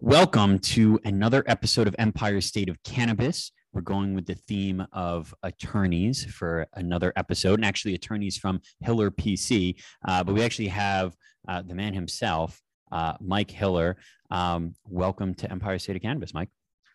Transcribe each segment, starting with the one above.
Welcome to another episode of Empire State of Cannabis. We're going with the theme of attorneys for another episode, and actually attorneys from Hiller PC. Uh, but we actually have uh, the man himself, uh, Mike Hiller. Um, welcome to Empire State of Cannabis, Mike.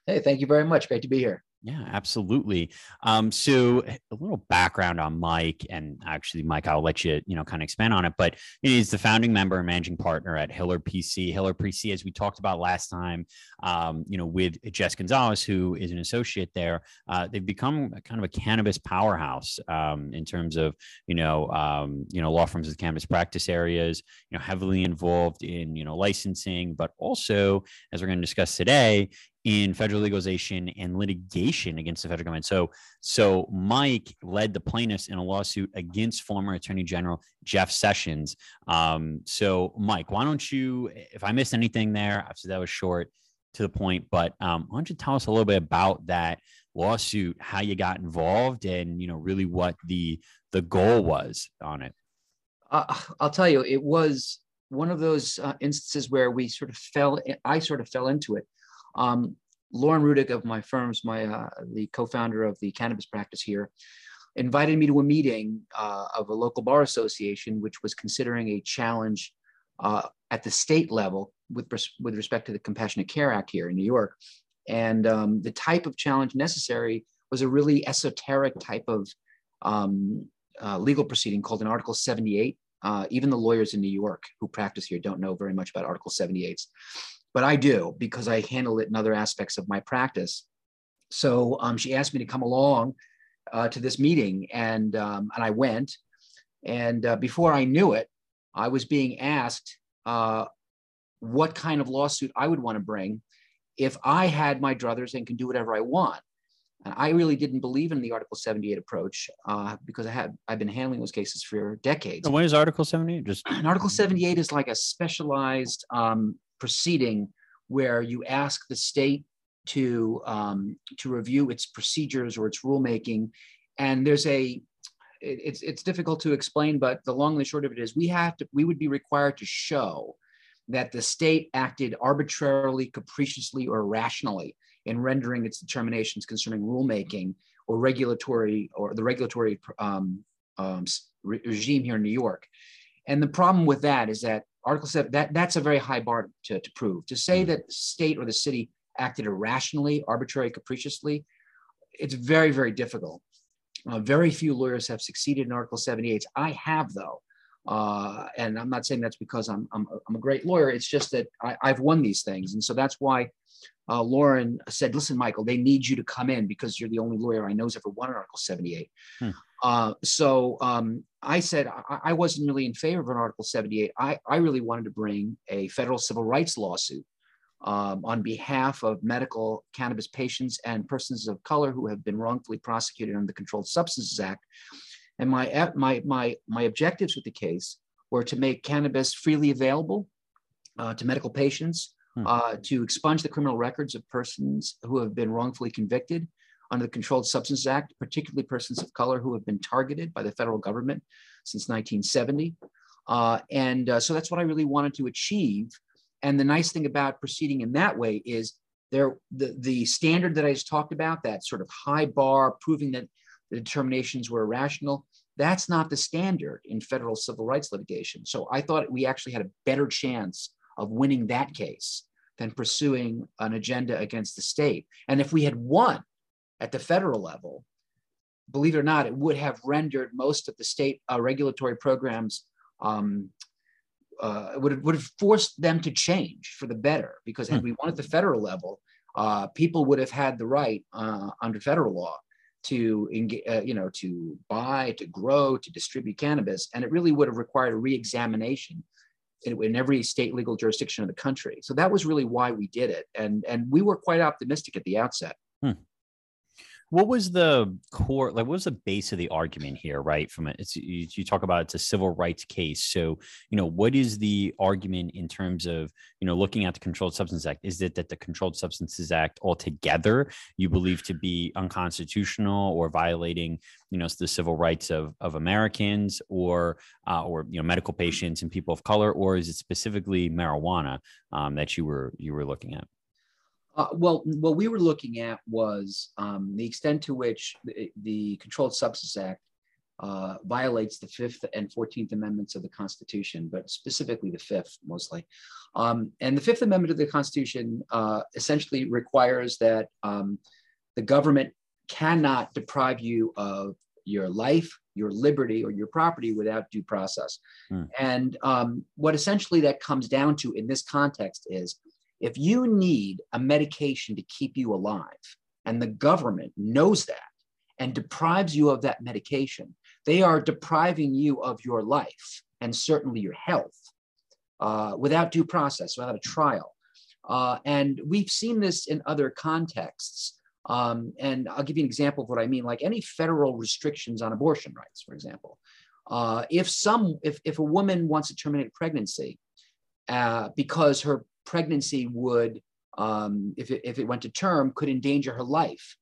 Hey, thank you very much. Great to be here. Yeah, absolutely. Um, so a little background on Mike, and actually, Mike, I'll let you, you know, kind of expand on it. But he's the founding member and managing partner at Hiller PC. Hiller PC, as we talked about last time, um, you know, with Jess Gonzalez, who is an associate there, uh, they've become kind of a cannabis powerhouse um, in terms of, you know, um, you know, law firms with cannabis practice areas, you know, heavily involved in, you know, licensing, but also, as we're going to discuss today, in federal legalization and litigation against the federal government. So, so Mike led the plaintiffs in a lawsuit against former Attorney General Jeff Sessions. Um, so, Mike, why don't you, if I missed anything there, obviously that was short to the point, but um, why don't you tell us a little bit about that lawsuit, how you got involved, and you know, really what the the goal was on it. Uh, I'll tell you, it was one of those uh, instances where we sort of fell. I sort of fell into it um, Lauren Rudick of my firm's my uh, the co-founder of the cannabis practice here, invited me to a meeting uh, of a local bar association, which was considering a challenge uh, at the state level with with respect to the Compassionate Care Act here in New York, and um, the type of challenge necessary was a really esoteric type of um, uh, legal proceeding called an Article 78. Uh, even the lawyers in New York who practice here don't know very much about Article 78s but I do because I handle it in other aspects of my practice. So um, she asked me to come along uh, to this meeting, and um, and I went. And uh, before I knew it, I was being asked uh, what kind of lawsuit I would want to bring if I had my druthers and can do whatever I want. And I really didn't believe in the Article 78 approach uh, because I had I've been handling those cases for decades. And what is Article 78? Just an Article 78 is like a specialized um, proceeding where you ask the state to um, to review its procedures or its rulemaking, and there's a it's it's difficult to explain, but the long and the short of it is we have to we would be required to show that the state acted arbitrarily, capriciously, or irrationally in rendering its determinations concerning rulemaking or regulatory or the regulatory um, um, regime here in New York. And the problem with that is that Article 7, that, that's a very high bar to, to prove. To say that the state or the city acted irrationally, arbitrarily, capriciously, it's very, very difficult. Uh, very few lawyers have succeeded in Article 78. I have, though. Uh, and I'm not saying that's because I'm, I'm, I'm a great lawyer. It's just that I, have won these things. And so that's why uh, Lauren said, listen, Michael, they need you to come in because you're the only lawyer I know who's ever won an Article 78. Hmm. Uh, so um, I said I, I, wasn't really in favor of an Article 78. I, I really wanted to bring a federal civil rights lawsuit um, on behalf of medical cannabis patients and persons of color who have been wrongfully prosecuted under the Controlled Substances Act. And my, my, my, my objectives with the case were to make cannabis freely available uh, to medical patients, hmm. uh, to expunge the criminal records of persons who have been wrongfully convicted, under the Controlled Substances Act, particularly persons of color who have been targeted by the federal government since 1970. Uh, and uh, so that's what I really wanted to achieve. And the nice thing about proceeding in that way is there the, the standard that I just talked about, that sort of high bar, proving that the determinations were irrational, that's not the standard in federal civil rights litigation. So I thought we actually had a better chance of winning that case than pursuing an agenda against the state. And if we had won, at the federal level, believe it or not, it would have rendered most of the state uh, regulatory programs um, uh, would have, would have forced them to change for the better. Because had hmm. we won at the federal level, uh, people would have had the right uh, under federal law to engage, uh, you know, to buy, to grow, to distribute cannabis, and it really would have required a re-examination in, every state legal jurisdiction of the country. So that was really why we did it, and and we were quite optimistic at the outset. Hmm. What was the core like what was the base of the argument here right from it it's you, you, talk about it's a civil rights case so you know what is the argument in terms of you know looking at the controlled substance act? Is it that the controlled substances act altogether you believe to be unconstitutional or violating you know the civil rights of of americans or uh, or you know medical patients and people of color or is it specifically marijuana um, that you were you were looking at uh, well, what we were looking at was um, the extent to which the, the Controlled Substance Act uh, violates the Fifth and Fourteenth Amendments of the Constitution, but specifically the Fifth mostly. Um, and the Fifth Amendment of the Constitution uh, essentially requires that um, the government cannot deprive you of your life, your liberty, or your property without due process. Hmm. And um, what essentially that comes down to in this context is if you need a medication to keep you alive, and the government knows that and deprives you of that medication, they are depriving you of your life and certainly your health uh, without due process, without a trial. Uh, and we've seen this in other contexts. Um, and I'll give you an example of what I mean, like any federal restrictions on abortion rights, for example. Uh, if some, if, if a woman wants to terminate pregnancy uh, because her pregnancy would, um, if, it, if it went to term, could endanger her life.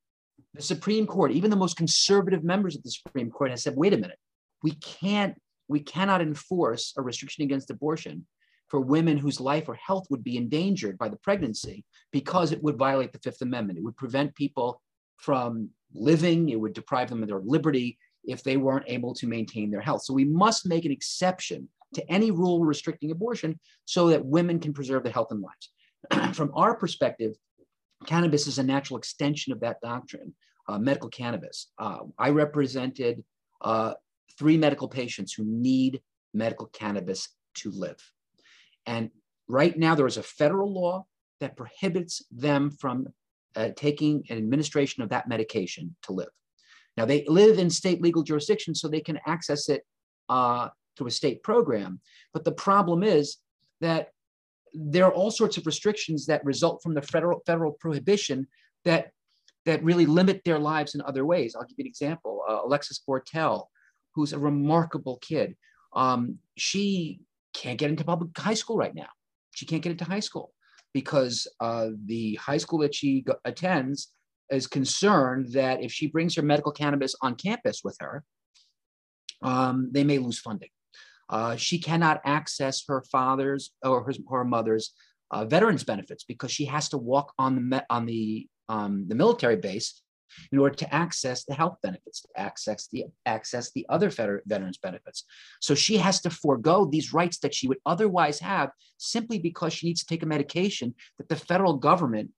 The Supreme Court, even the most conservative members of the Supreme Court, has said, wait a minute, we can't, we cannot enforce a restriction against abortion for women whose life or health would be endangered by the pregnancy because it would violate the Fifth Amendment. It would prevent people from living, it would deprive them of their liberty if they weren't able to maintain their health. So we must make an exception to any rule restricting abortion so that women can preserve their health and lives. From our perspective, cannabis is a natural extension of that doctrine, uh, medical cannabis. Uh, I represented uh, three medical patients who need medical cannabis to live. And right now, there is a federal law that prohibits them from uh, taking an administration of that medication to live. Now, they live in state legal jurisdictions, so they can access it uh, through a state program. But the problem is that there are all sorts of restrictions that result from the federal federal prohibition that that really limit their lives in other ways. I'll give you an example. Uh, Alexis Bortell, who's a remarkable kid, um, she can't get into public high school right now. She can't get into high school because uh, the high school that she go- attends is concerned that if she brings her medical cannabis on campus with her, um, they may lose funding. Uh, she cannot access her father's or her, her mother's uh, veterans benefits because she has to walk on the on the um, the military base in order to access the health benefits, to access the access the other veterans benefits. So she has to forego these rights that she would otherwise have simply because she needs to take a medication that the federal government,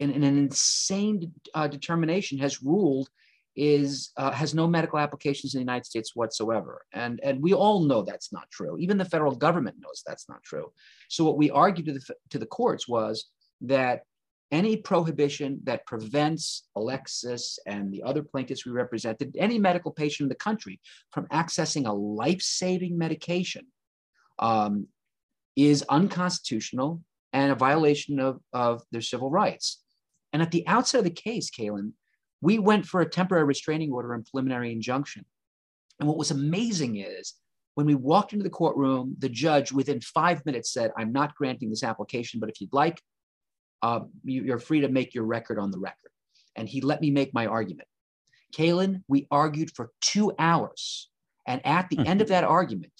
in, in an insane uh, determination, has ruled is uh, has no medical applications in the United States whatsoever, and and we all know that's not true. Even the federal government knows that's not true. So what we argued to the to the courts was that any prohibition that prevents Alexis and the other plaintiffs we represented, any medical patient in the country, from accessing a life-saving medication, um, is unconstitutional and a violation of, of their civil rights. And at the outset of the case, Kaylin, we went for a temporary restraining order and preliminary injunction. And what was amazing is when we walked into the courtroom, the judge within five minutes said, I'm not granting this application, but if you'd like, uh, you're free to make your record on the record. And he let me make my argument. Kaylin, we argued for two hours. And at the end of that argument,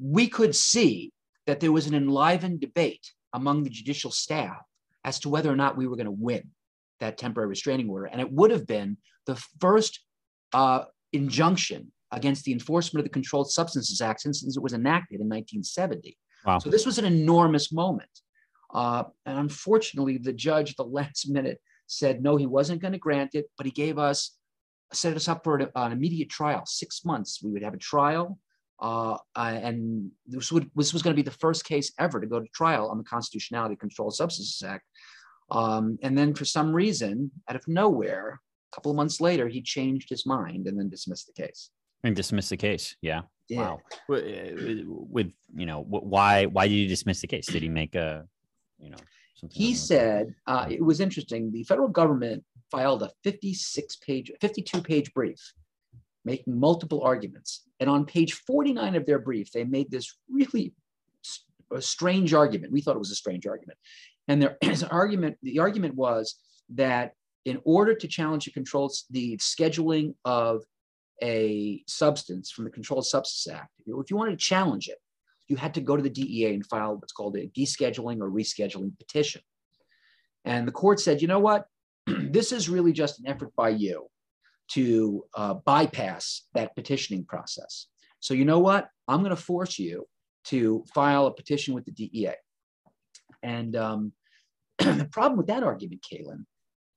we could see that there was an enlivened debate among the judicial staff as to whether or not we were going to win that temporary restraining order. And it would have been the first uh, injunction against the enforcement of the Controlled Substances Act since it was enacted in 1970. Wow. So this was an enormous moment. Uh, and unfortunately, the judge, the last minute, said no, he wasn't going to grant it, but he gave us, set us up for an, an immediate trial, six months. We would have a trial. Uh, and this, would, this was going to be the first case ever to go to trial on the constitutionality of the Controlled Substances Act. Um, and then for some reason, out of nowhere, a couple of months later, he changed his mind and then dismissed the case. And dismissed the case. Yeah. yeah. Wow. With, uh, you know, why why did he dismiss the case? Did he make a, you know, he said uh, it was interesting. The federal government filed a 56 page, 52 page brief making multiple arguments. And on page 49 of their brief, they made this really a strange argument. We thought it was a strange argument. And their argument, the argument was that in order to challenge the controls, the scheduling of a substance from the Controlled Substance Act, if you wanted to challenge it, you had to go to the DEA and file what's called a descheduling or rescheduling petition. And the court said, you know what? this is really just an effort by you to uh, bypass that petitioning process. So, you know what? I'm going to force you to file a petition with the DEA. And um, the problem with that argument, Kaylin,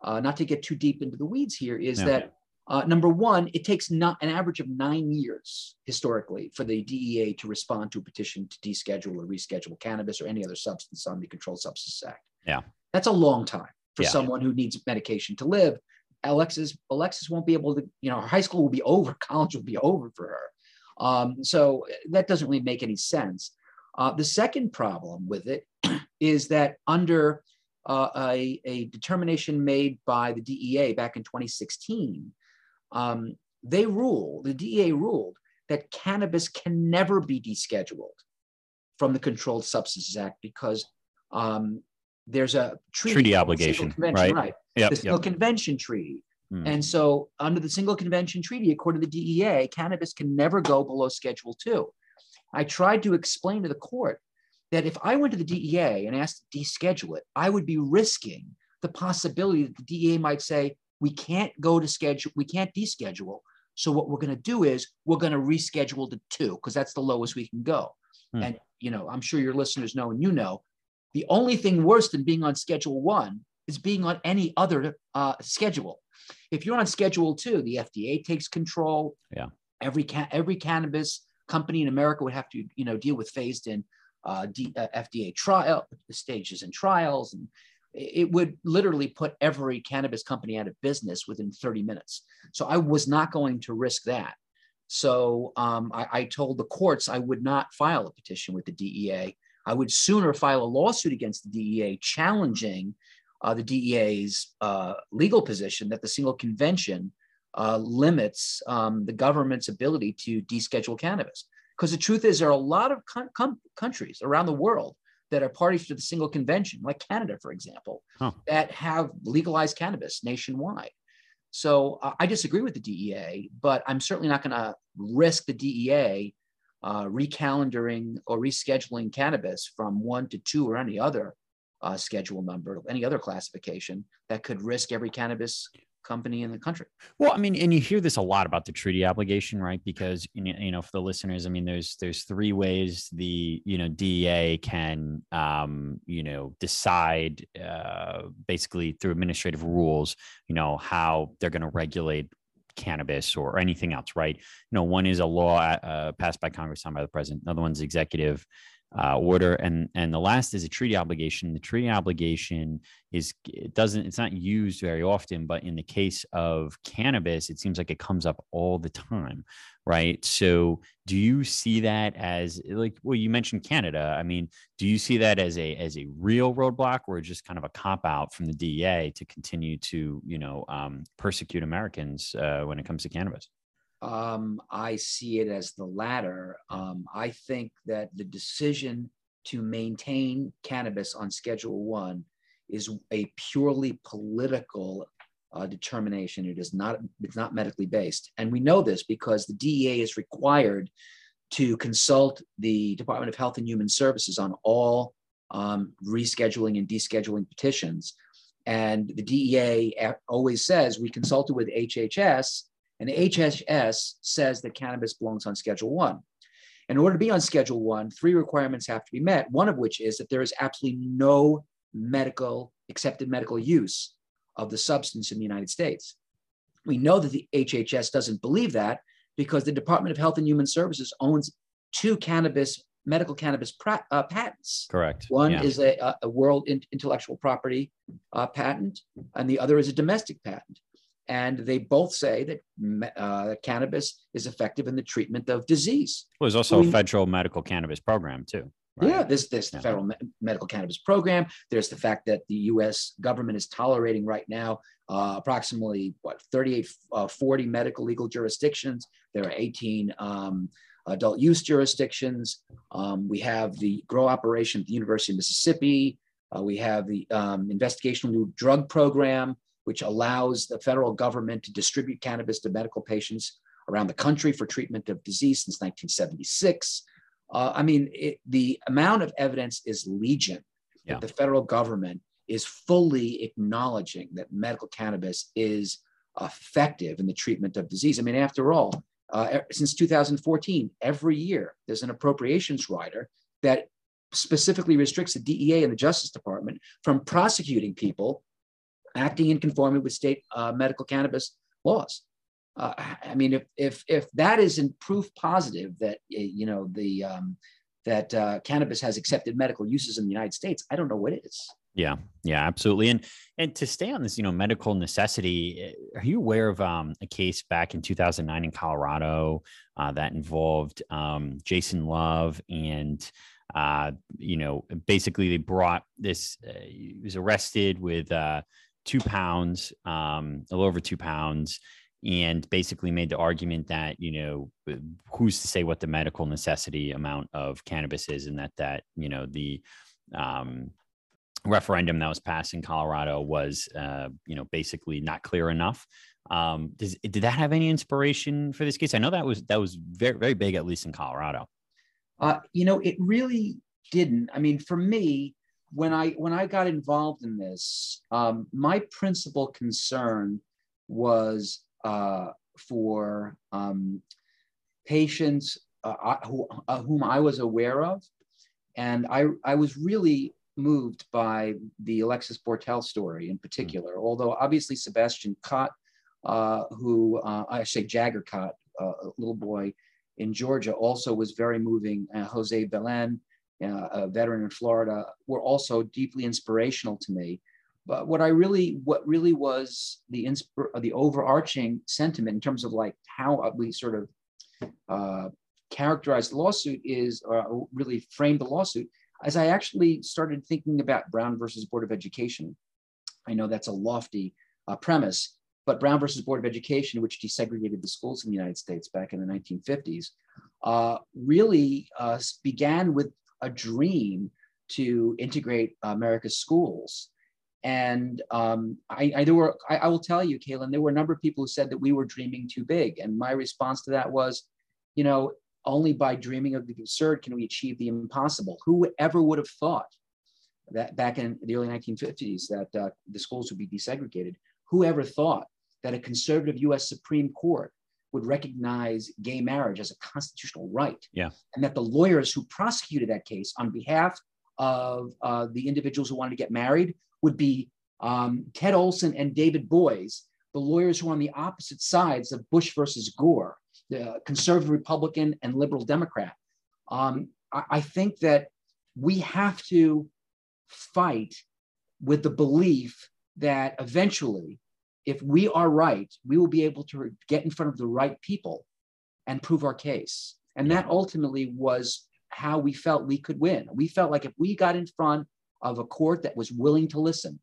uh, not to get too deep into the weeds here, is yeah. that uh, number one, it takes not an average of nine years historically for the DEA to respond to a petition to deschedule or reschedule cannabis or any other substance on the Controlled Substances Act. Yeah, that's a long time for yeah. someone who needs medication to live. Alexis, Alexis won't be able to, you know, her high school will be over, college will be over for her. Um, so that doesn't really make any sense. Uh, the second problem with it is that under uh, a, a, determination made by the DEA back in 2016, um, they rule, the DEA ruled that cannabis can never be descheduled from the Controlled Substances Act because um, there's a treaty, treaty obligation, right? right. Yep, the Single yep. Convention Treaty. Mm. And so, under the Single Convention Treaty, according to the DEA, cannabis can never go below Schedule 2. I tried to explain to the court that if I went to the DEA and asked to deschedule it, I would be risking the possibility that the DEA might say, we can't go to schedule, we can't deschedule. So what we're going to do is we're going to reschedule to two because that's the lowest we can go. Hmm. And you know, I'm sure your listeners know and you know, the only thing worse than being on Schedule One is being on any other uh, schedule. If you're on Schedule Two, the FDA takes control. Yeah. Every ca- every cannabis company in America would have to you know deal with phased in uh, D, uh, FDA trial stages and trials, and it would literally put every cannabis company out of business within 30 minutes. So I was not going to risk that. So um, I, I, told the courts I would not file a petition with the DEA. I would sooner file a lawsuit against the DEA challenging uh, the DEA's uh, legal position that the single convention uh, limits um, the government's ability to deschedule cannabis. Because the truth is, there are a lot of com- com- countries around the world that are parties to the single convention, like Canada, for example, huh. that have legalized cannabis nationwide. So uh, I disagree with the DEA, but I'm certainly not going to risk the DEA uh, recalendaring or rescheduling cannabis from one to two or any other uh, schedule number, any other classification that could risk every cannabis company in the country. Well, I mean, and you hear this a lot about the treaty obligation, right? Because you know, for the listeners, I mean, there's there's three ways the you know DEA can um, you know decide uh, basically through administrative rules, you know, how they're going to regulate cannabis or anything else, right? You know, one is a law uh, passed by Congress, signed by the president. Another one's executive uh, order, and and the last is a treaty obligation. The treaty obligation is it doesn't it's not used very often, but in the case of cannabis, it seems like it comes up all the time, right? So, do you see that as like well, you mentioned Canada. I mean, do you see that as a as a real roadblock, or just kind of a cop out from the DEA to continue to you know um, persecute Americans uh, when it comes to cannabis? Um, I see it as the latter. Um, I think that the decision to maintain cannabis on Schedule One is a purely political uh, determination. It is not. It's not medically based, and we know this because the DEA is required to consult the Department of Health and Human Services on all um, rescheduling and descheduling petitions. And the DEA always says we consulted with HHS and the HHS says that cannabis belongs on Schedule 1. In order to be on Schedule 1, three requirements have to be met, one of which is that there is absolutely no medical, accepted medical use of the substance in the United States. We know that the HHS doesn't believe that because the Department of Health and Human Services owns two cannabis medical cannabis pra- uh, patents. Correct. One yeah. is a, a world in- intellectual property uh, patent, and the other is a domestic patent and they both say that uh, cannabis is effective in the treatment of disease. Well, there's also we, a federal medical cannabis program too. Right? Yeah, there's, there's the federal me- medical cannabis program. There's the fact that the US government is tolerating right now uh, approximately what 38, uh, 40 medical legal jurisdictions. There are 18 um, adult use jurisdictions. Um, we have the grow operation at the University of Mississippi. Uh, we have the um, investigational new drug program, which allows the federal government to distribute cannabis to medical patients around the country for treatment of disease since 1976. Uh, I mean, it, the amount of evidence is legion yeah. that the federal government is fully acknowledging that medical cannabis is effective in the treatment of disease. I mean, after all, uh, since 2014, every year there's an appropriations rider that specifically restricts the DEA and the Justice Department from prosecuting people acting in conformity with state uh, medical cannabis laws. Uh, I mean, if if if that isn't proof positive that you know the um, that uh, cannabis has accepted medical uses in the United States, I don't know what is. Yeah, yeah, absolutely. And and to stay on this, you know, medical necessity, eh, are you aware of um, a case back in 2009 in Colorado uh, that involved um, Jason Love and uh, you know, basically they brought this. Uh, he was arrested with uh, two pounds, um, a little over two pounds, and basically made the argument that you know who's to say what the medical necessity amount of cannabis is and that that you know the um, referendum that was passed in colorado was uh, you know basically not clear enough. Um, does, did that have any inspiration for this case? I know that was that was very very big at least in colorado. Uh, you know it really didn't. I mean for me when i when i got involved in this um, my principal concern was uh, for um, patients uh, who, uh, whom I was aware of. And I, I was really moved by the Alexis Bortell story in particular, mm-hmm. although obviously Sebastian Cotte, uh, who uh, I say Jagger Cotte, uh, a little boy in Georgia, also was very moving. Jose Belen, a veteran in Florida, were also deeply inspirational to me. But what I really, what really was the inspir- the overarching sentiment in terms of like how we sort of uh, characterized the lawsuit is, uh, really framed the lawsuit, as I actually started thinking about Brown versus Board of Education. I know that's a lofty uh, premise, but Brown versus Board of Education, which desegregated the schools in the United States back in the 1950s, uh, really uh, began with a dream to integrate America's schools and um, I, I, there were, I, I, will tell you, Kaylin, there were a number of people who said that we were dreaming too big. And my response to that was, you know, only by dreaming of the absurd can we achieve the impossible. Who ever would have thought that back in the early 1950s that uh, the schools would be desegregated? Who ever thought that a conservative US Supreme Court would recognize gay marriage as a constitutional right? Yeah. And that the lawyers who prosecuted that case on behalf of uh, the individuals who wanted to get married would be um, Ted Olson and David Boies, the lawyers who are on the opposite sides of Bush versus Gore, the conservative Republican and liberal Democrat. Um, I, I think that we have to fight with the belief that eventually, if we are right, we will be able to get in front of the right people and prove our case. And that ultimately was how we felt we could win. We felt like if we got in front of a court that was willing to listen,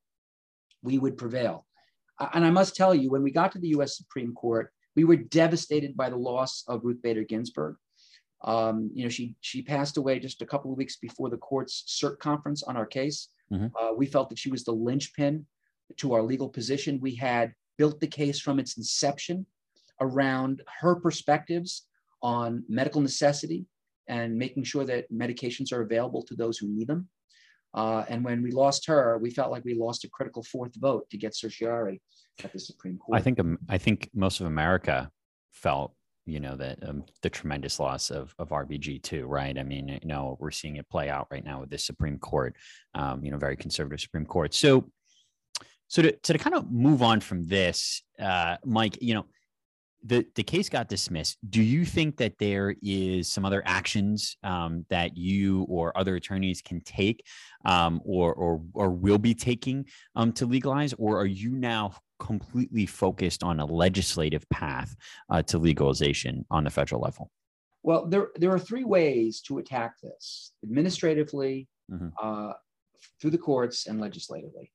we would prevail. And I must tell you, when we got to the US Supreme Court, we were devastated by the loss of Ruth Bader Ginsburg. Um, you know, she she passed away just a couple of weeks before the court's cert conference on our case. Mm-hmm. Uh, we felt that she was the linchpin to our legal position. We had built the case from its inception around her perspectives on medical necessity and making sure that medications are available to those who need them. Uh, and when we lost her, we felt like we lost a critical fourth vote to get certiorari at the Supreme Court. I think um, I think most of America felt you know that um, the tremendous loss of of RBG too, right? I mean, you know, we're seeing it play out right now with the Supreme Court, um, you know, very conservative Supreme Court. So, so to to kind of move on from this, uh, Mike, you know, the the case got dismissed. Do you think that there is some other actions um, that you or other attorneys can take, um, or or or will be taking um, to legalize, or are you now completely focused on a legislative path uh, to legalization on the federal level? Well, there, there are three ways to attack this administratively, mm-hmm. uh, through the courts, and legislatively.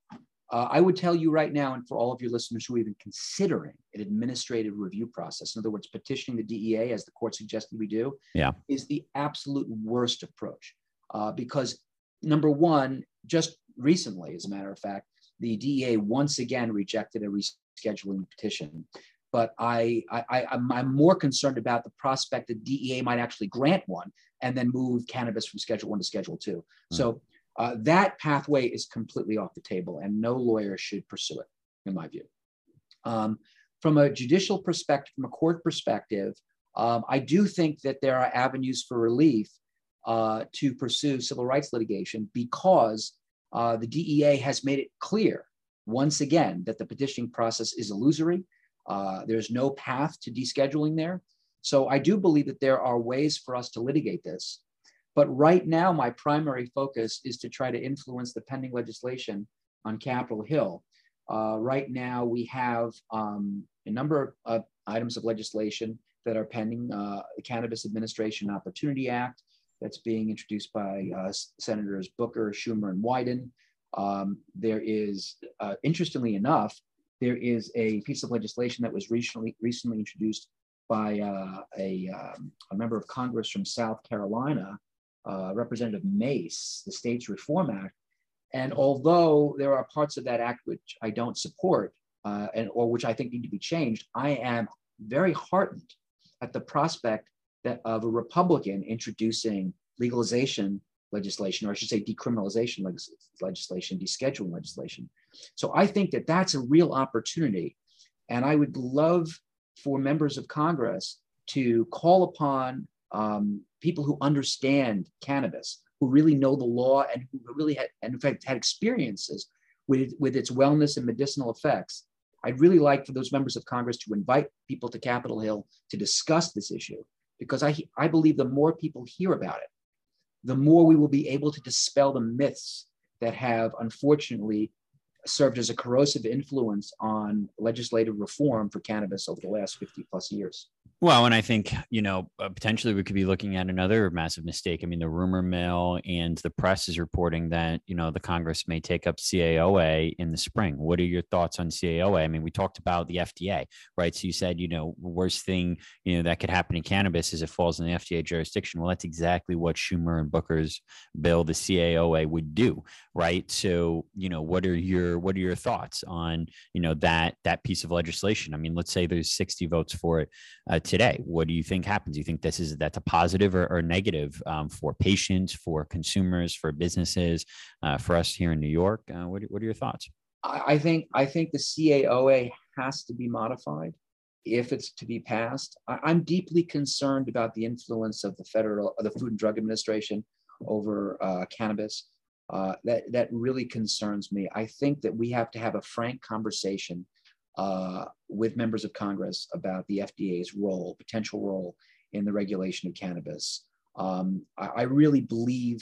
Uh, I would tell you right now, and for all of your listeners who are even considering an administrative review process, in other words, petitioning the DEA, as the court suggested we do, yeah. is the absolute worst approach. Uh, because number one, just recently, as a matter of fact, the DEA once again rejected a rescheduling petition. But I, I, I'm, I'm more concerned about the prospect that DEA might actually grant one and then move cannabis from Schedule One to Schedule Two. Mm. So uh, that pathway is completely off the table, and no lawyer should pursue it, in my view. Um, from a judicial perspective, from a court perspective, um, I do think that there are avenues for relief uh, to pursue civil rights litigation because uh, the DEA has made it clear once again that the petitioning process is illusory. Uh, there's no path to descheduling there. So I do believe that there are ways for us to litigate this. But right now, my primary focus is to try to influence the pending legislation on Capitol Hill. Uh, right now, we have um, a number of items of legislation that are pending. Uh, the Cannabis Administration Opportunity Act that's being introduced by uh, Senators Booker, Schumer, and Wyden. Um, there is, uh, interestingly enough, there is a piece of legislation that was recently recently introduced by uh, a, um, a member of Congress from South Carolina uh, Representative Mace, the States Reform Act. And although there are parts of that act which I don't support uh, and or which I think need to be changed, I am very heartened at the prospect that of a Republican introducing legalization legislation, or I should say decriminalization legislation, descheduling legislation. So I think that that's a real opportunity. And I would love for members of Congress to call upon um, people who understand cannabis, who really know the law and who really had, and in fact, had experiences with, with its wellness and medicinal effects. I'd really like for those members of Congress to invite people to Capitol Hill to discuss this issue because I, I believe the more people hear about it, the more we will be able to dispel the myths that have unfortunately served as a corrosive influence on legislative reform for cannabis over the last 50 plus years. Well, and I think, you know, uh, potentially we could be looking at another massive mistake. I mean, the rumor mill and the press is reporting that, you know, the Congress may take up CAOA in the spring. What are your thoughts on CAOA? I mean, we talked about the FDA, right? So you said, you know, worst thing, you know, that could happen in cannabis is it falls in the FDA jurisdiction. Well, that's exactly what Schumer and Booker's bill, the CAOA, would do, right? So, you know, what are your what are your thoughts on, you know, that that piece of legislation? I mean, let's say there's 60 votes for it. Uh, today. What do you think happens? Do you think this is that's a positive or, or negative um, for patients, for consumers, for businesses, uh, for us here in New York? Uh, what, what are your thoughts? I think I think the CAOA has to be modified if it's to be passed. I, am deeply concerned about the influence of the federal, of the Food and Drug Administration over uh, cannabis. Uh, that that really concerns me. I think that we have to have a frank conversation uh, with members of Congress about the FDA's role, potential role in the regulation of cannabis. Um, I, I, really believe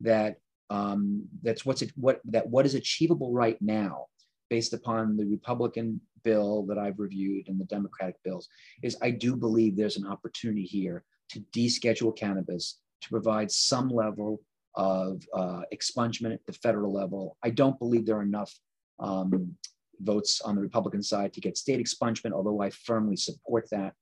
that um, that's what's what that what is achievable right now, based upon the Republican bill that I've reviewed and the Democratic bills, is I do believe there's an opportunity here to deschedule cannabis to provide some level of uh, expungement at the federal level. I don't believe there are enough um, votes on the Republican side to get state expungement, although I firmly support that.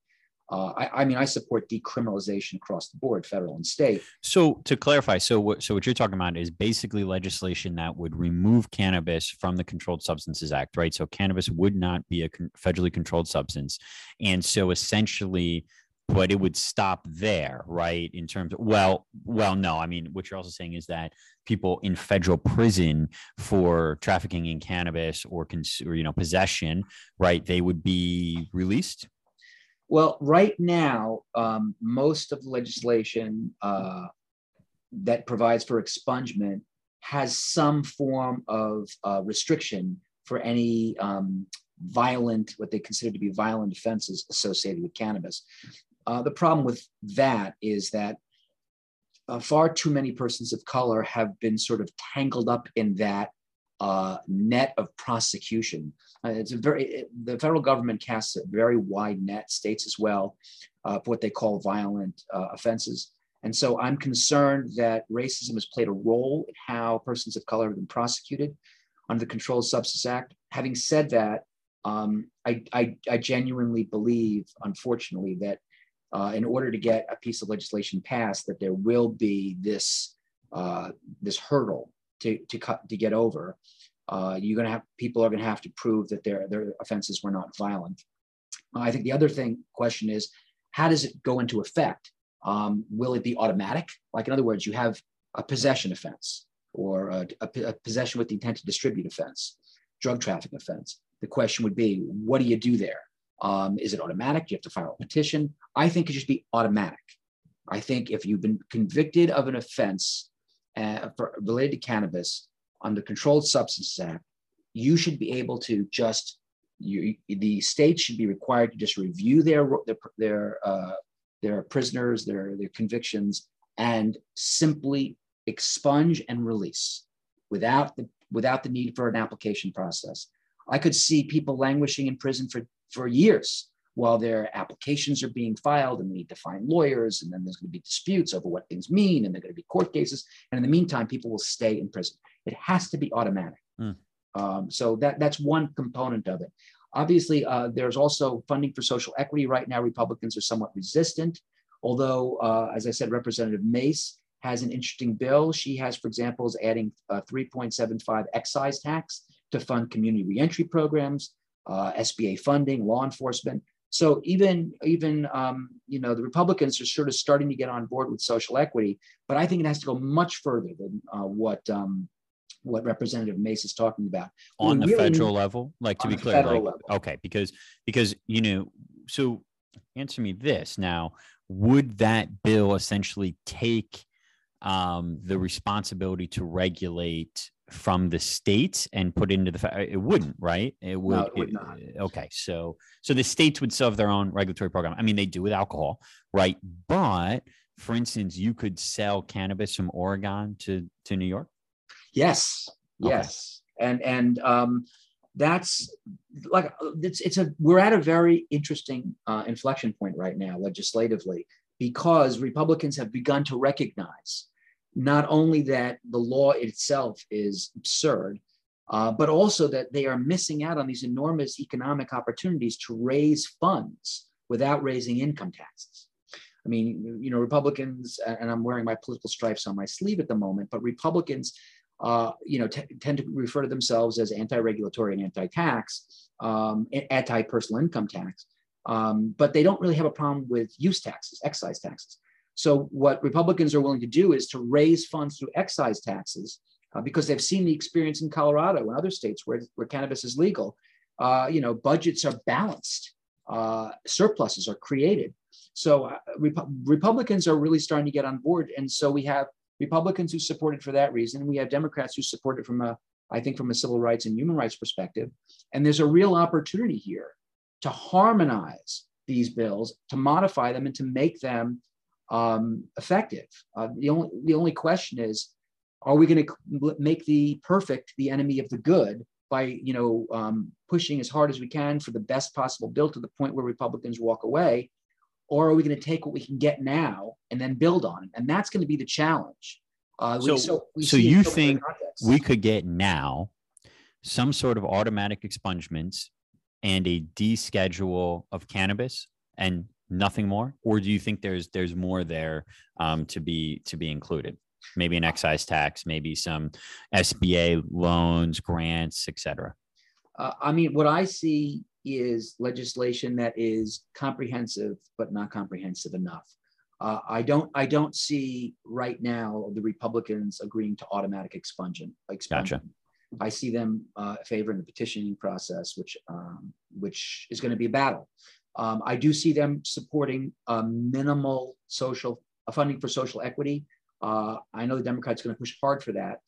Uh, I, I, mean, I support decriminalization across the board, federal and state. So, to clarify, so what so what you're talking about is basically legislation that would remove cannabis from the Controlled Substances Act, right? So, cannabis would not be a con- federally controlled substance, and so essentially, but it would stop there, right? In terms of well, well, no, I mean, what you're also saying is that people in federal prison for trafficking in cannabis or, cons- or you know possession, right? They would be released. Well, right now, um, most of the legislation uh, that provides for expungement has some form of uh, restriction for any um, violent, what they consider to be violent offenses associated with cannabis. Uh, the problem with that is that uh, far too many persons of color have been sort of tangled up in that uh, net of prosecution. Uh, it's a very it, the federal government casts a very wide net, states as well. uh, for what they call violent uh, offenses. And so I'm concerned that racism has played a role in how persons of color have been prosecuted under the Controlled Substance Act. Having said that, um, I, I, I, genuinely believe, unfortunately, that uh, in order to get a piece of legislation passed, that there will be this uh, this hurdle to to cut to get over. Uh, you're going to have people are going to have to prove that their their offenses were not violent. I think the other thing question is how does it go into effect? Um, will it be automatic? Like in other words, you have a possession offense or a, a, a possession with the intent to distribute offense, drug trafficking offense. The question would be, what do you do there? Um, is it automatic? Do you have to file a petition? I think it should be automatic. I think if you've been convicted of an offense uh, for, related to cannabis under Controlled Substances Act, you should be able to just you, the state should be required to just review their their their, uh, their prisoners, their their convictions, and simply expunge and release without the without the need for an application process. I could see people languishing in prison for for years while their applications are being filed and we need to find lawyers and then there's going to be disputes over what things mean and there are going to be court cases and in the meantime people will stay in prison it has to be automatic mm. Um, so that, that's one component of it. Obviously, uh, there's also funding for social equity. Right now, Republicans are somewhat resistant, although, uh, as I said, Representative Mace has an interesting bill. She has, for example, is adding a 3.75 excise tax to fund community reentry programs, uh, SBA funding, law enforcement. So even even um, you know the Republicans are sort of starting to get on board with social equity, but I think it has to go much further than uh, what um, what Representative Mace is talking about. On the really, federal level, like to be clear, like, okay, because because you know, so answer me this now: Would that bill essentially take um, the responsibility to regulate from the states and put into the it wouldn't right? It would, no, it would it, not. okay so so the states would still have their own regulatory program. I mean they do with alcohol right? But for instance you could sell cannabis from oregon to to new york? Yes, yes, and and um, that's like it's it's a we're at a very interesting uh, inflection point right now legislatively because Republicans have begun to recognize not only that the law itself is absurd, uh, but also that they are missing out on these enormous economic opportunities to raise funds without raising income taxes. I mean, you know, Republicans, and I'm wearing my political stripes on my sleeve at the moment, but Republicans uh, you know, t- tend to refer to themselves as anti-regulatory and anti-tax, um, anti-personal income tax, um, but they don't really have a problem with use taxes, excise taxes. So what Republicans are willing to do is to raise funds through excise taxes uh, because they've seen the experience in Colorado and other states where, where cannabis is legal. Uh, you know, budgets are balanced, uh, surpluses are created. So uh, Rep- Republicans are really starting to get on board, and so we have Republicans who support it for that reason. We have Democrats who support it from a, I think, from a civil rights and human rights perspective. And there's a real opportunity here to harmonize these bills, to modify them, and to make them um, effective. Uh, the only the only question is, are we going to make the perfect the enemy of the good by you know um, pushing as hard as we can for the best possible bill to the point where Republicans walk away, or are we going to take what we can get now and then build on it? And that's going to be the challenge. Uh, so, we, so, we so you think we could get now some sort of automatic expungements and a deschedule of cannabis and nothing more, or do you think there's there's more there um, to be to be included? Maybe an excise tax, maybe some SBA loans, grants, etc. Uh, I mean, what I see is legislation that is comprehensive but not comprehensive enough. Uh, I don't I don't see right now the Republicans agreeing to automatic expungement. expungement. Gotcha. I see them uh, favoring the petitioning process, which um, which is going to be a battle. Um, I do see them supporting a minimal social funding for social equity. Uh, I know the Democrats going to push hard for that,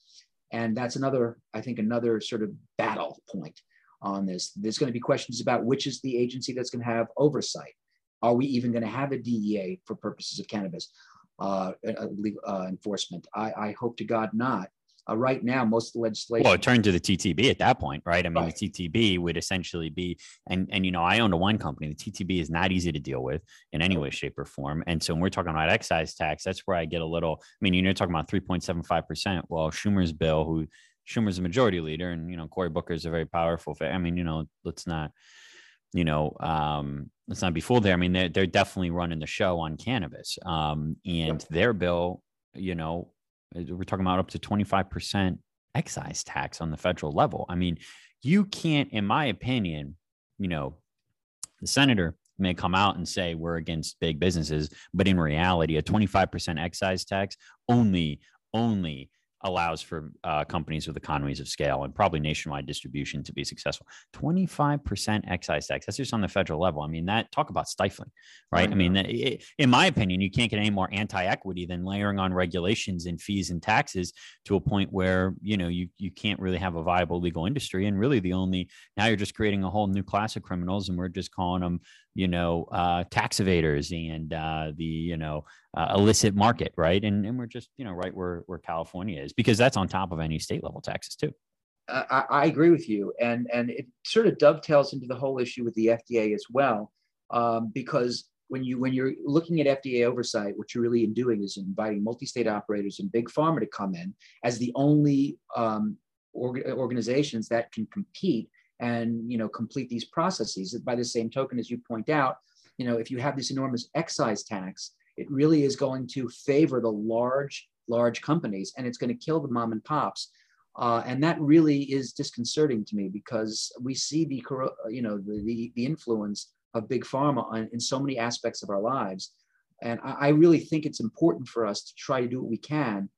and that's another I think another sort of battle point on this. There's going to be questions about which is the agency that's going to have oversight. Are we even going to have a DEA for purposes of cannabis uh, uh, enforcement? I, I, hope to God not. Uh, right now, most of the legislation. Well, it turned to the TTB at that point, right? I mean, right. the TTB would essentially be, and and you know, I own a wine company. The TTB is not easy to deal with in any way, shape, or form. And so when we're talking about excise tax, that's where I get a little. I mean, you're talking about 3.75 percent. Well, Schumer's bill, who Schumer's a majority leader, and you know, Cory Booker is a very powerful. I mean, you know, let's not you know, um, let's not be fooled there. I mean, they're, they're definitely running the show on cannabis. Um, and their bill, you know, Uh, we're talking about up to 25% excise tax on the federal level. I mean, you can't, in my opinion, you know, the senator may come out and say we're against big businesses, but in reality, a 25% excise tax only, only allows for uh, companies with economies of scale and probably nationwide distribution to be successful. 25% excise tax. That's just on the federal level. I mean, that talk about stifling, right? I, I mean, it, in my opinion, you can't get any more anti-equity than layering on regulations and fees and taxes to a point where, you know, you, you can't really have a viable legal industry. And really the only, now you're just creating a whole new class of criminals and we're just calling them you know, uh, tax evaders and uh, the, you know, uh, illicit market, right? And, and we're just, you know, right where, where California is because that's on top of any state level taxes too. I, I, agree with you. And, and it sort of dovetails into the whole issue with the FDA as well, um, because when you when you're looking at FDA oversight, what you're really doing is inviting multi-state operators and big pharma to come in as the only um, org- organizations that can compete and you know complete these processes. By the same token, as you point out, you know if you have this enormous excise tax, it really is going to favor the large large companies, and it's going to kill the mom and pops. Uh, and that really is disconcerting to me because we see the you know the the, the influence of big pharma on, in so many aspects of our lives. And I, I, really think it's important for us to try to do what we can,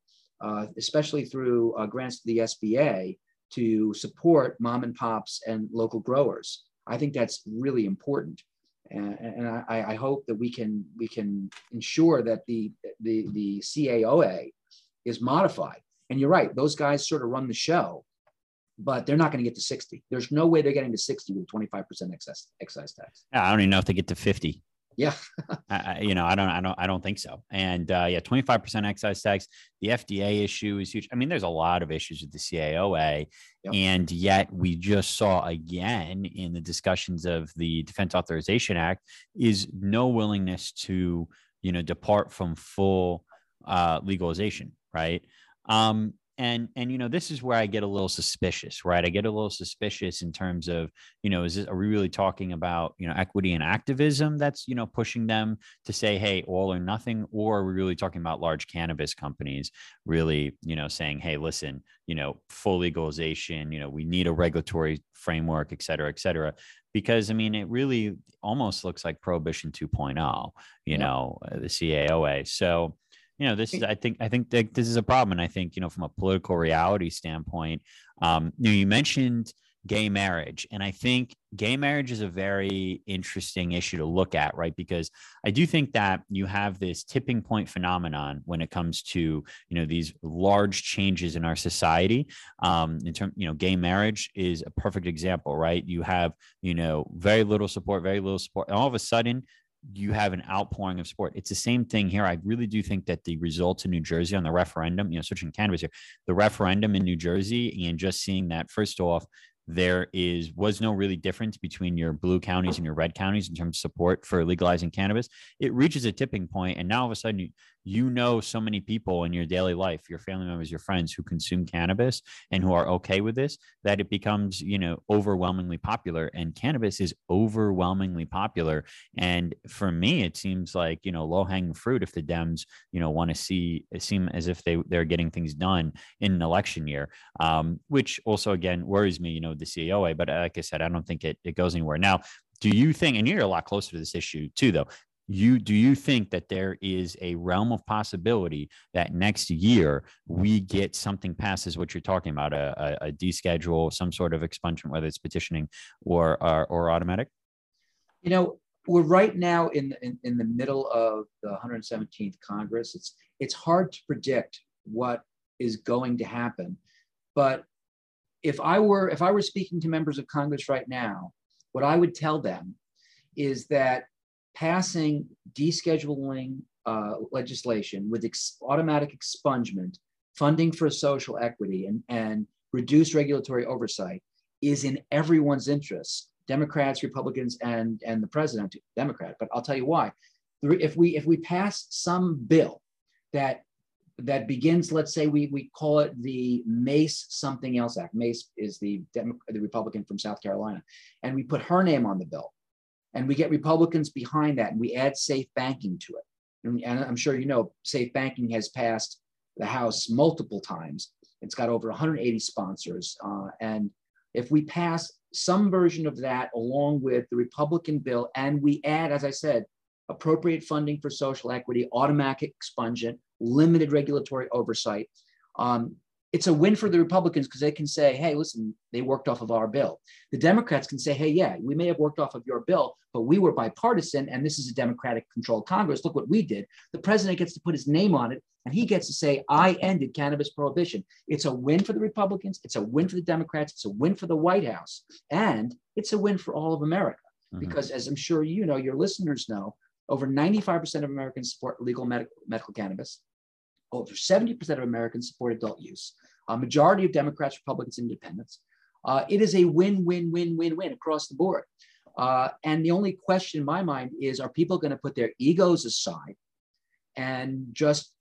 uh, especially through uh, grants to the SBA, to support mom and pops and local growers. I think that's really important. And, and I, I, hope that we can we can ensure that the, the the CAOA is modified. And you're right; those guys sort of run the show, but they're not going to get to 60. There's no way they're getting to 60 with 25% excess excise tax. I don't even know if they get to 50. Yeah. I, you know, I don't, I don't, I don't think so. And uh, yeah, 25% excise tax. The FDA issue is huge. I mean, there's a lot of issues with the CAOA, yep. and yet we just saw again in the discussions of the Defense Authorization Act is no willingness to, you know, depart from full uh, legalization, right? Um, and and you know this is where i get a little suspicious right? I get a little suspicious in terms of you know is this are we really talking about you know equity and activism that's you know pushing them to say hey all or nothing or are we really talking about large cannabis companies really you know saying hey listen you know full legalization you know we need a regulatory framework et cetera et cetera? Because i mean it really almost looks like prohibition 2.0 you yeah. know uh, the caoa so you know this is i think i think that this is a problem and i think you know from a political reality standpoint um you know you mentioned gay marriage and i think gay marriage is a very interesting issue to look at right? Because i do think that you have this tipping point phenomenon when it comes to you know these large changes in our society. Um in terms you know gay marriage is a perfect example right? You have you know very little support very little support and all of a sudden you have an outpouring of support. It's the same thing here. I really do think that the results in New Jersey on the referendum, you know, switching cannabis here, the referendum in New Jersey, and just seeing that first off, there is was no really difference between your blue counties and your red counties in terms of support for legalizing cannabis. It reaches a tipping point, and now all of a sudden you, you know so many people in your daily life your family members your friends who consume cannabis and who are okay with this that it becomes you know overwhelmingly popular and cannabis is overwhelmingly popular. And for me it seems like you know low hanging fruit if the dems you know want to see seem as if they they're getting things done in an election year um, which also again worries me you know the caoa but like i said i don't think it, it goes anywhere. Now do you think and you're a lot closer to this issue too though you do you think that there is a realm of possibility that next year we get something passes what you're talking about a, a, a deschedule some sort of expungement whether it's petitioning or, or, or automatic? You know we're right now in, in in the middle of the 117th congress. It's it's hard to predict what is going to happen. But if i were if i were speaking to members of congress right now what i would tell them is that passing descheduling uh, legislation with ex- automatic expungement funding for social equity and, and reduced regulatory oversight is in everyone's interest democrats republicans and and the president democrat. But i'll tell you why. If we if we pass some bill that that begins let's say we we call it the mace something else act mace is the Demo- the republican from south carolina and we put her name on the bill and we get republicans behind that and we add safe banking to it and, and i'm sure you know safe banking has passed the house multiple times it's got over 180 sponsors uh, and if we pass some version of that along with the republican bill and we add as i said appropriate funding for social equity, automatic expungement, limited regulatory oversight. Um, it's a win for the Republicans because they can say, hey, listen, they worked off of our bill. The Democrats can say, hey, yeah, we may have worked off of your bill, but we were bipartisan and this is a Democratic controlled Congress. Look what we did. The president gets to put his name on it and he gets to say, I ended cannabis prohibition. It's a win for the Republicans. It's a win for the Democrats. It's a win for the White House. And it's a win for all of America. Mm-hmm. Because as I'm sure you know, your listeners know, over 95% of Americans support legal medical, medical cannabis. Over 70% of Americans support adult use. A majority of Democrats, Republicans, Independents. Uh, it is a win, win, win, win, win across the board. Uh, and the only question in my mind is are people going to put their egos aside and just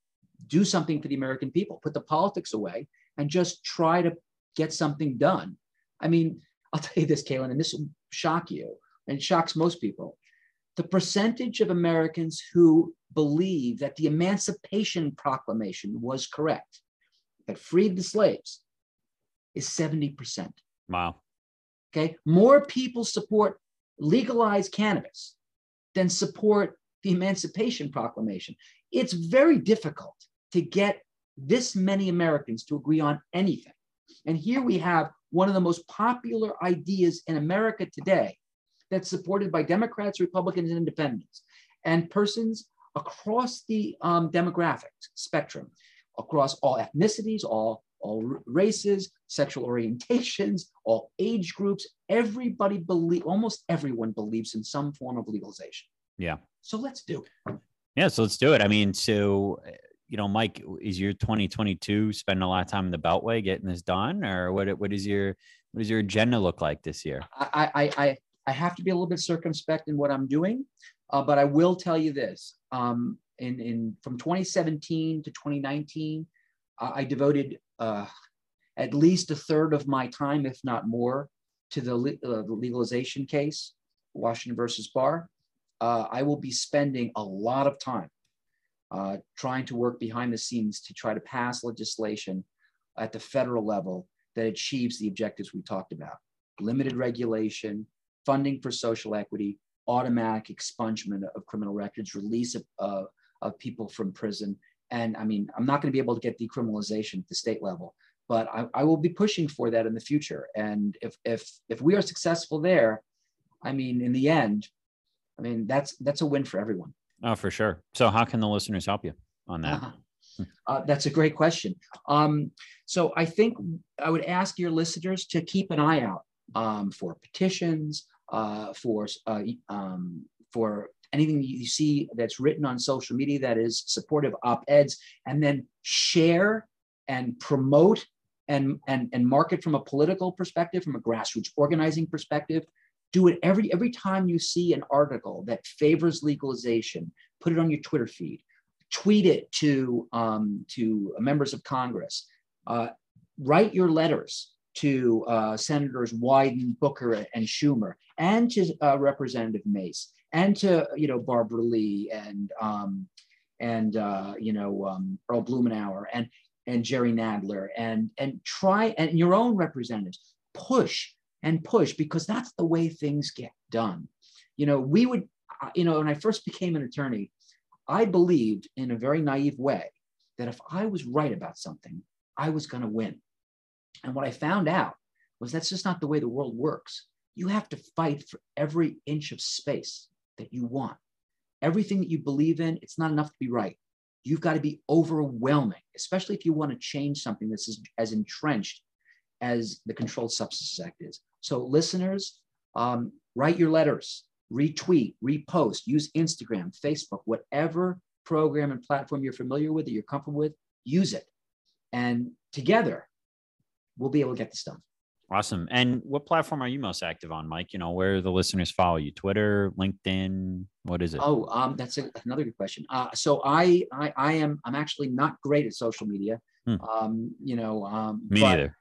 do something for the American people, put the politics away, and just try to get something done? I mean, I'll tell you this, Kaylin, and this will shock you and shocks most people the percentage of Americans who believe that the Emancipation Proclamation was correct, that freed the slaves, is 70%. Wow. Okay. More people support legalized cannabis than support the Emancipation Proclamation. It's very difficult to get this many Americans to agree on anything. And here we have one of the most popular ideas in America today that's supported by Democrats, Republicans, and Independents, and persons across the um, demographic spectrum, across all ethnicities, all, all races, sexual orientations, all age groups. Everybody believe, almost everyone believes in some form of legalization. Yeah. So let's do it. Yeah, so let's do it. I mean, so you know, Mike, is your 2022 spending a lot of time in the Beltway getting this done, or what? What is your what does your agenda look like this year? I I I I, have to be a little bit circumspect in what I'm doing, uh, but I will tell you this: um, in in from 2017 to 2019, uh, I devoted uh, at least a third of my time, if not more, to the, le- uh, the legalization case, Washington versus Barr. Uh, I will be spending a lot of time uh, trying to work behind the scenes to try to pass legislation at the federal level that achieves the objectives we talked about: limited regulation, funding for social equity, automatic expungement of criminal records, release of, uh, of people from prison. And I mean, I'm not going to be able to get decriminalization at the state level, but I, I will be pushing for that in the future. And if if if we are successful there, I mean, in the end, I mean that's that's a win for everyone. Oh, for sure. So, how can the listeners help you on that? Uh-huh. Uh, that's a great question. Um, so, I think I would ask your listeners to keep an eye out um, for petitions, uh, for uh, um, for anything you see that's written on social media that is supportive op-eds, and then share and promote and, and, and market from a political perspective, from a grassroots organizing perspective. Do it every every time you see an article that favors legalization. Put it on your Twitter feed. Tweet it to um, to members of Congress. Uh, write your letters to uh, Senators Wyden, Booker, and Schumer, and to uh, Representative Mace, and to you know Barbara Lee and um, and uh, you know um, Earl Blumenauer and and Jerry Nadler, and and try and your own representatives push and push because that's the way things get done. You know, we would, uh, you know, when I first became an attorney, I believed in a very naive way that if I was right about something, I was going to win and what I found out was that's just not the way the world works. You have to fight for every inch of space that you want. Everything that you believe in, it's not enough to be right. You've got to be overwhelming, especially if you want to change something that's as, as entrenched as the Controlled Substances Act is. So, listeners, um, write your letters, retweet, repost, use Instagram, Facebook, whatever program and platform you're familiar with that you're comfortable with, use it and together we'll be able to get this done. Awesome. And what platform are you most active on, Mike? You know, where the listeners follow you? Twitter, LinkedIn? What is it? Oh, um, that's a, another good question. Uh, so I, I, I am, I'm actually not great at social media. Hmm. Um, you know, um, me but, either.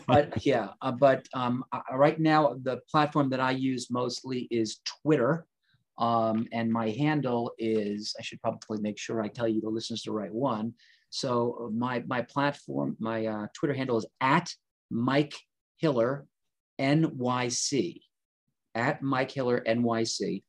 but yeah, uh, but um, uh, right now the platform that I use mostly is Twitter. Um, and my handle is, I should probably make sure I tell you the listeners the right one. So my, my platform, my uh, Twitter handle is at Mike Hiller NYC, at Mike Hiller NYC.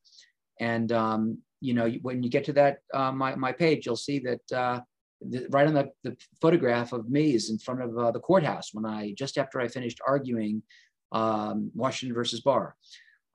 And, um, you know, when you get to that, uh, my, my page, you'll see that uh, the, right on the, the photograph of me is in front of uh, the courthouse when I, just after I finished arguing um, Washington versus Barr.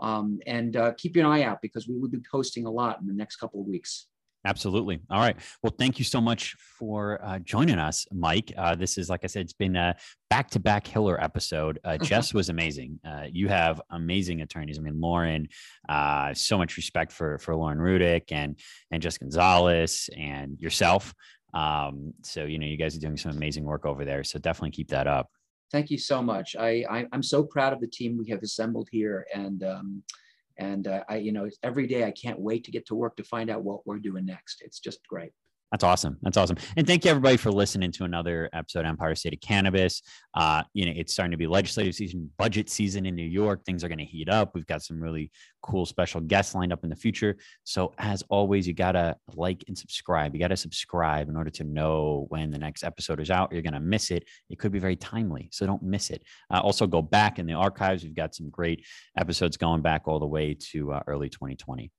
Um, and uh, keep an eye out because we will be posting a lot in the next couple of weeks. Absolutely. All right. Well, thank you so much for uh, joining us, Mike. Uh, this is, like I said, it's been a back to back Hiller episode. Uh, Jess was amazing. Uh, you have amazing attorneys. I mean, Lauren, uh, so much respect for for Lauren Rudick and and Jess Gonzalez and yourself. Um, so, you know, you guys are doing some amazing work over there. So definitely keep that up. Thank you so much. I, I am so proud of the team we have assembled here. And, um, and uh, I, you know, every day I can't wait to get to work to find out what we're doing next. It's just great. That's awesome. That's awesome. And thank you everybody for listening to another episode of Empire State of Cannabis. Uh, you know, it's starting to be legislative season, budget season in New York. Things are going to heat up. We've got some really cool special guests lined up in the future. So as always, you gotta like and subscribe. You gotta subscribe in order to know when the next episode is out. You're gonna miss it. It could be very timely, so don't miss it. Uh, also, go back in the archives. We've got some great episodes going back all the way to uh, early 2020.